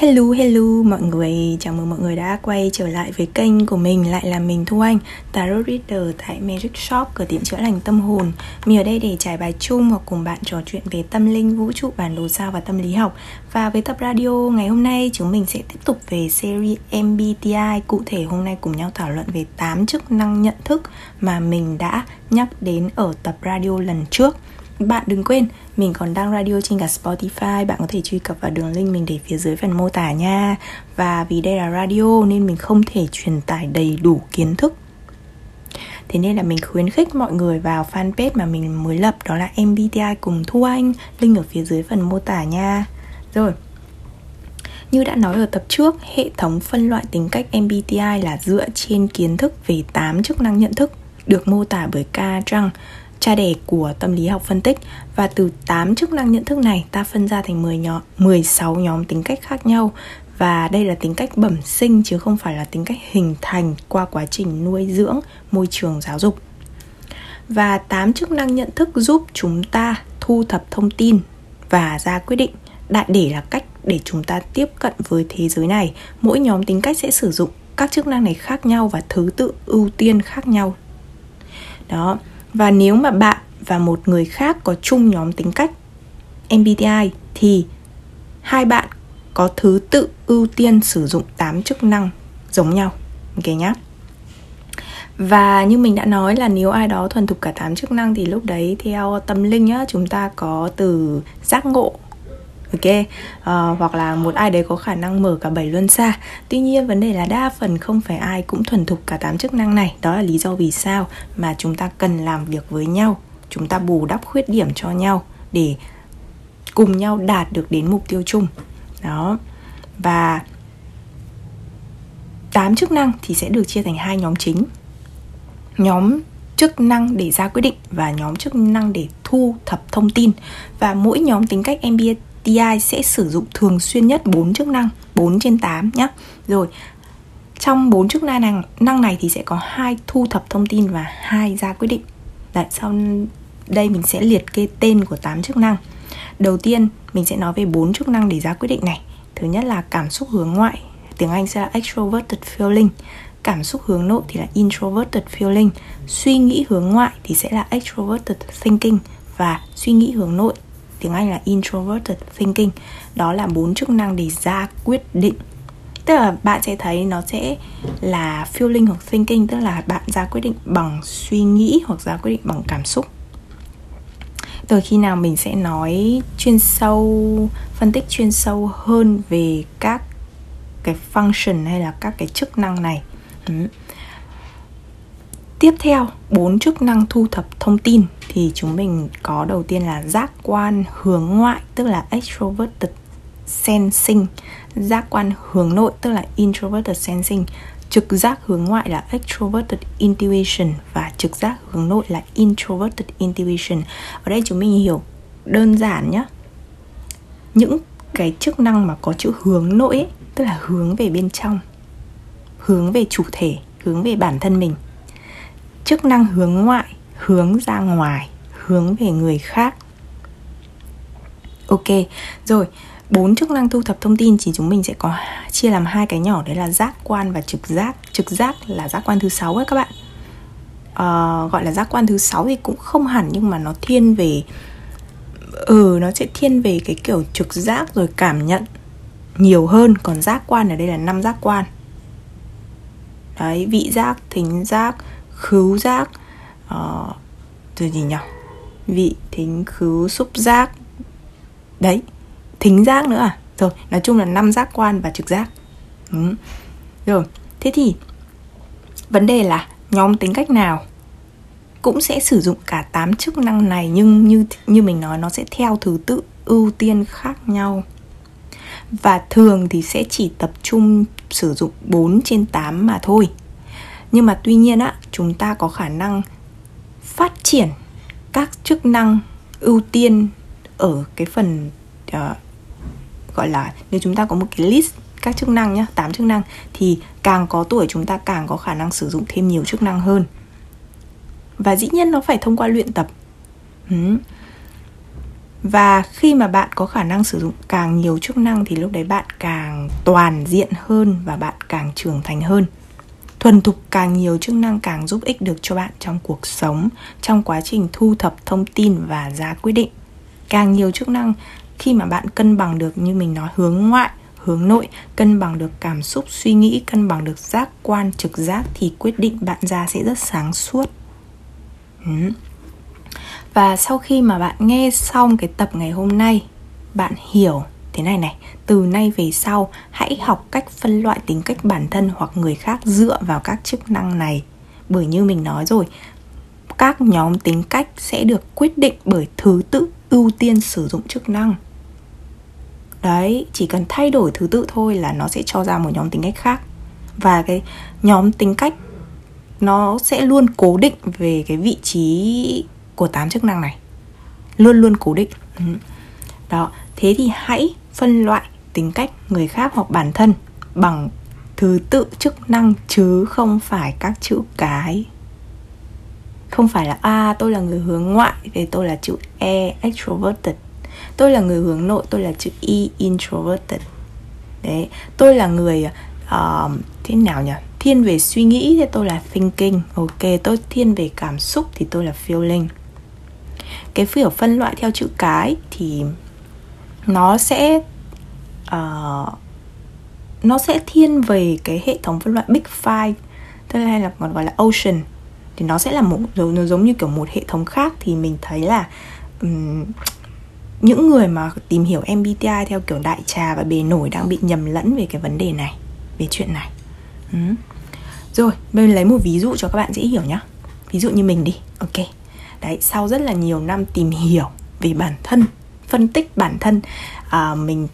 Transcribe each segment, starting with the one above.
Hello hello mọi người, chào mừng mọi người đã quay trở lại với kênh của mình Lại là mình Thu Anh, Tarot Reader tại Magic Shop, cửa tiệm chữa lành tâm hồn. Mình ở đây để trải bài chung hoặc cùng bạn trò chuyện về tâm linh, vũ trụ, bản đồ sao và tâm lý học. Và với tập radio ngày hôm nay chúng mình sẽ tiếp tục về series MBTI Cụ thể hôm nay cùng nhau thảo luận về 8 chức năng nhận thức mà mình đã nhắc đến ở tập radio lần trước bạn đừng quên, mình còn đăng radio trên cả Spotify Bạn có thể truy cập vào đường link mình để phía dưới phần mô tả nha. Và vì đây là radio nên mình không thể truyền tải đầy đủ kiến thức. Thế nên là mình khuyến khích mọi người vào fanpage mà mình mới lập Đó là MBTI cùng Thu Anh. Link ở phía dưới phần mô tả nha. Rồi như đã nói ở tập trước, hệ thống phân loại tính cách MBTI là dựa trên kiến thức về 8 chức năng nhận thức được mô tả bởi Ca Trăng cha đẻ của tâm lý học phân tích và từ 8 chức năng nhận thức này ta phân ra thành 10 nhóm 16 nhóm tính cách khác nhau và đây là tính cách bẩm sinh chứ không phải là tính cách hình thành qua quá trình nuôi dưỡng môi trường giáo dục. Và 8 chức năng nhận thức giúp chúng ta thu thập thông tin và ra quyết định. Đại để là cách để chúng ta tiếp cận với thế giới này. Mỗi nhóm tính cách sẽ sử dụng các chức năng này khác nhau và thứ tự ưu tiên khác nhau. Đó, và nếu mà bạn và một người khác có chung nhóm tính cách MBTI thì hai bạn có thứ tự ưu tiên sử dụng 8 chức năng giống nhau. Ok nhá. Và như mình đã nói là nếu ai đó thuần thục cả 8 chức năng thì lúc đấy theo tâm linh á, chúng ta có từ giác ngộ ok uh, hoặc là một ai đấy có khả năng mở cả bảy luân xa. Tuy nhiên vấn đề là đa phần không phải ai cũng thuần thục cả tám chức năng này. Đó là lý do vì sao mà chúng ta cần làm việc với nhau. Chúng ta bù đắp khuyết điểm cho nhau để cùng nhau đạt được đến mục tiêu chung. Đó. Và tám chức năng thì sẽ được chia thành hai nhóm chính. Nhóm chức năng để ra quyết định và nhóm chức năng để thu thập thông tin. Và mỗi nhóm tính cách MBA TI sẽ sử dụng thường xuyên nhất 4 chức năng 4 trên 8 nhé Rồi trong 4 chức năng này, năng này thì sẽ có hai thu thập thông tin và hai ra quyết định. Đấy, sau đây mình sẽ liệt kê tên của 8 chức năng. Đầu tiên mình sẽ nói về 4 chức năng để ra quyết định này. Thứ nhất là cảm xúc hướng ngoại Tiếng Anh sẽ là extroverted feeling. Cảm xúc hướng nội thì là introverted feeling. Suy nghĩ hướng ngoại thì sẽ là extroverted thinking Và suy nghĩ hướng nội tiếng Anh là introverted thinking. Đó là bốn chức năng để ra quyết định. Tức là bạn sẽ thấy nó sẽ là feeling hoặc thinking, tức là bạn ra quyết định bằng suy nghĩ hoặc ra quyết định bằng cảm xúc. Từ khi nào mình sẽ nói chuyên sâu, phân tích chuyên sâu hơn về các cái function hay là các cái chức năng này. Ừ. Tiếp theo, bốn chức năng thu thập thông tin thì chúng mình có đầu tiên là giác quan hướng ngoại tức là extroverted sensing, giác quan hướng nội tức là introverted sensing, trực giác hướng ngoại là extroverted intuition và trực giác hướng nội là introverted intuition. Ở đây chúng mình hiểu đơn giản nhé. Những cái chức năng mà có chữ hướng nội ấy, tức là hướng về bên trong, hướng về chủ thể, hướng về bản thân mình chức năng hướng ngoại hướng ra ngoài hướng về người khác. Ok rồi bốn chức năng thu thập thông tin thì chúng mình sẽ có chia làm hai cái nhỏ đấy là giác quan và trực giác. Trực giác là giác quan thứ sáu ấy các bạn. À, gọi là giác quan thứ sáu thì cũng không hẳn nhưng mà nó thiên về ừ nó sẽ thiên về cái kiểu trực giác rồi cảm nhận nhiều hơn. Còn giác quan ở đây là năm giác quan. Đấy vị giác thính giác khứu giác uh, từ gì nhỉ? Vị thính khứu xúc giác. Đấy thính giác nữa à? Rồi nói chung là năm giác quan và trực giác. Ừ. rồi thế thì vấn đề là nhóm tính cách nào cũng sẽ sử dụng cả 8 chức năng này nhưng như như mình nói nó sẽ theo thứ tự ưu tiên khác nhau. Và thường thì sẽ chỉ tập trung sử dụng 4 trên 8 mà thôi nhưng mà tuy nhiên á chúng ta có khả năng phát triển các chức năng ưu tiên ở cái phần uh, gọi là nếu chúng ta có một cái list các chức năng nhá, 8 chức năng thì càng có tuổi chúng ta càng có khả năng sử dụng thêm nhiều chức năng hơn. Và dĩ nhiên nó phải thông qua luyện tập. Ừ. và khi mà bạn có khả năng sử dụng càng nhiều chức năng thì lúc đấy bạn càng toàn diện hơn và bạn càng trưởng thành hơn thuần thục càng nhiều, chức năng càng giúp ích được cho bạn trong cuộc sống, trong quá trình thu thập thông tin và ra quyết định càng nhiều chức năng, khi mà bạn cân bằng được, như mình nói, hướng ngoại, hướng nội, cân bằng được cảm xúc, suy nghĩ, cân bằng được giác quan, trực giác, thì quyết định bạn ra sẽ rất sáng suốt ừ. và sau khi mà bạn nghe xong cái tập ngày hôm nay, bạn hiểu thế này này, từ nay về sau, hãy học cách phân loại tính cách bản thân hoặc người khác dựa vào các chức năng này. Bởi như mình nói rồi, các nhóm tính cách sẽ được quyết định bởi thứ tự ưu tiên sử dụng chức năng. Đấy, chỉ cần thay đổi thứ tự thôi là nó sẽ cho ra một nhóm tính cách khác. Và cái nhóm tính cách, nó sẽ luôn cố định về cái vị trí của tám chức năng này. Luôn luôn cố định. Ừ. Đó thế thì hãy phân loại tính cách người khác hoặc bản thân bằng thứ tự chức năng chứ không phải các chữ cái. Không phải là a à, tôi là người hướng ngoại thì tôi là chữ e extroverted. Tôi là người hướng nội tôi là chữ e introverted. Đấy tôi là người uh, thế nào nhỉ? Thiên về suy nghĩ thì tôi là thinking. Ok tôi thiên về cảm xúc thì tôi là feeling. Cái kiểu phân loại theo chữ cái thì nó sẽ uh, nó sẽ thiên về cái hệ thống phân loại big five tức là hay là còn gọi là ocean. Thì nó sẽ là một nó giống như kiểu một hệ thống khác thì mình thấy là um, những người mà tìm hiểu MBTI theo kiểu đại trà và bề nổi đang bị nhầm lẫn về cái vấn đề này về chuyện này. Ừ. rồi mình lấy một ví dụ cho các bạn dễ hiểu nhá. Ví dụ như mình đi. Ok. Đấy sau rất là nhiều năm tìm hiểu về bản thân phân tích bản thân à, mình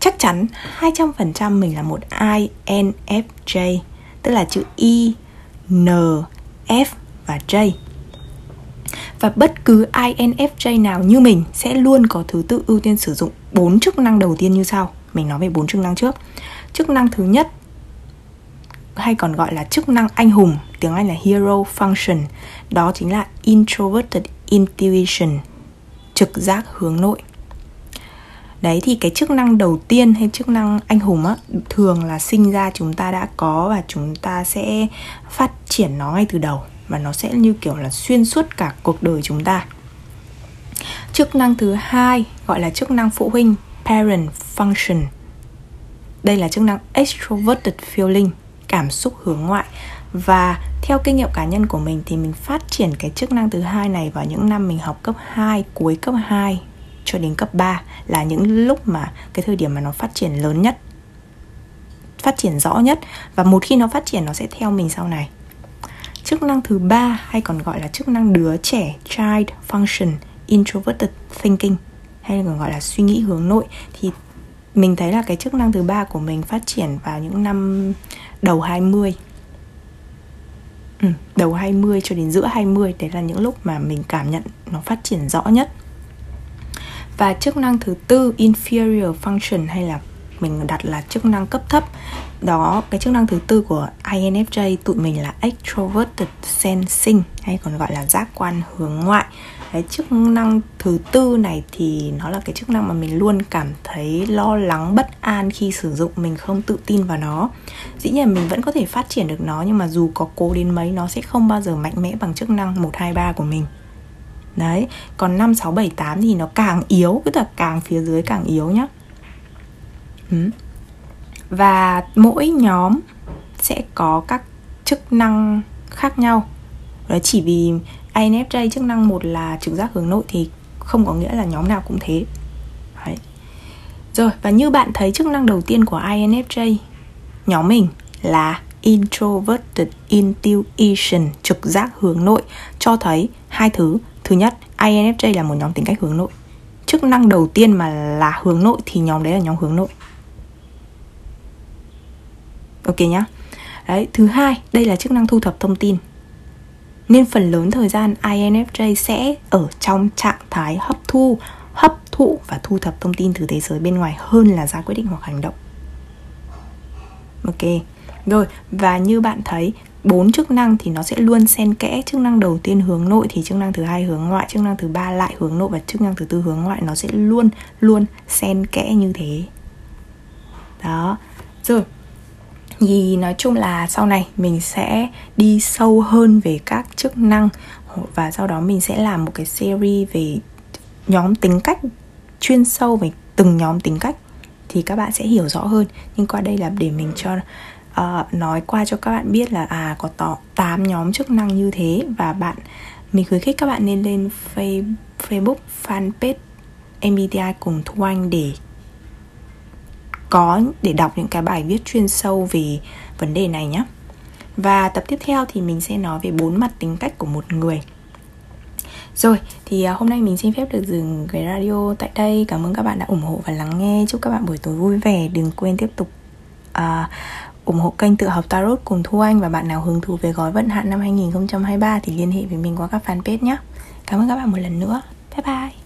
chắc chắn 200% mình là một INFJ tức là chữ I, N, F và J và bất cứ INFJ nào như mình sẽ luôn có thứ tự ưu tiên sử dụng bốn chức năng đầu tiên như sau. Mình nói về bốn chức năng trước. Chức năng thứ nhất hay còn gọi là chức năng anh hùng, tiếng Anh là hero function, đó chính là introverted intuition, trực giác hướng nội. Đấy thì cái chức năng đầu tiên hay chức năng anh hùng á thường là sinh ra chúng ta đã có và chúng ta sẽ phát triển nó ngay từ đầu. Và nó sẽ như kiểu là xuyên suốt cả cuộc đời chúng ta. Chức năng thứ hai gọi là chức năng phụ huynh parent function. Đây là chức năng extroverted feeling cảm xúc hướng ngoại. Và theo kinh nghiệm cá nhân của mình thì mình phát triển cái chức năng thứ hai này vào những năm mình học cấp 2, cuối cấp 2 cho đến cấp 3 là những lúc mà cái thời điểm mà nó phát triển lớn nhất phát triển rõ nhất. Và một khi nó phát triển nó sẽ theo mình sau này. Chức năng thứ ba hay còn gọi là chức năng đứa trẻ child function introverted thinking hay còn gọi là suy nghĩ hướng nội thì mình thấy là cái chức năng thứ ba của mình phát triển vào những năm đầu 20 ừ, đầu 20 cho đến giữa 20 đấy là những lúc mà mình cảm nhận nó phát triển rõ nhất và chức năng thứ tư inferior function hay là mình đặt là chức năng cấp thấp. Đó cái chức năng thứ tư của INFJ tụi mình là extroverted sensing hay còn gọi là giác quan hướng ngoại. Cái chức năng thứ tư này thì nó là cái chức năng mà mình luôn cảm thấy lo lắng bất an khi sử dụng mình không tự tin vào nó. Dĩ nhiên mình vẫn có thể phát triển được nó nhưng mà dù có cố đến mấy nó sẽ không bao giờ mạnh mẽ bằng chức năng 1, 2, 3 của mình. Đấy, còn 5, 6, 7, 8 thì nó càng yếu, tức là càng phía dưới càng yếu nhá ừ. và mỗi nhóm sẽ có các chức năng khác nhau đó chỉ vì INFJ chức năng một là trực giác hướng nội thì không có nghĩa là nhóm nào cũng thế Đấy. rồi và như bạn thấy chức năng đầu tiên của INFJ nhóm mình là introverted intuition trực giác hướng nội cho thấy hai thứ thứ nhất INFJ là một nhóm tính cách hướng nội. Chức năng đầu tiên mà là hướng nội thì nhóm đấy là nhóm hướng nội. Ok nhá. Đấy, thứ hai, đây là chức năng thu thập thông tin. Nên phần lớn thời gian INFJ sẽ ở trong trạng thái hấp thu, hấp thụ và thu thập thông tin từ thế giới bên ngoài hơn là ra quyết định hoặc hành động. Ok. Rồi, và như bạn thấy bốn chức năng thì nó sẽ luôn xen kẽ chức năng đầu tiên hướng nội thì chức năng thứ hai hướng ngoại, chức năng thứ ba lại hướng nội và chức năng thứ tư hướng ngoại nó sẽ luôn luôn xen kẽ như thế. Đó. Rồi. Thì nói chung là sau này mình sẽ đi sâu hơn về các chức năng và sau đó mình sẽ làm một cái series về nhóm tính cách, chuyên sâu về từng nhóm tính cách thì các bạn sẽ hiểu rõ hơn. Nhưng qua đây là để mình cho uh, nói qua cho các bạn biết là à có tỏ 8 nhóm chức năng như thế và bạn mình khuyến khích các bạn nên lên Facebook fanpage MBTI cùng Thu Anh để có để đọc những cái bài viết chuyên sâu về vấn đề này nhé. Và tập tiếp theo thì mình sẽ nói về bốn mặt tính cách của một người. Rồi, thì à, hôm nay mình xin phép được dừng cái radio tại đây. Cảm ơn các bạn đã ủng hộ và lắng nghe. Chúc các bạn buổi tối vui vẻ. Đừng quên tiếp tục uh, ủng hộ kênh tự học Tarot cùng Thu Anh và bạn nào hứng thú về gói vận hạn năm 2023 thì liên hệ với mình qua các fanpage nhé. Cảm ơn các bạn một lần nữa. Bye bye.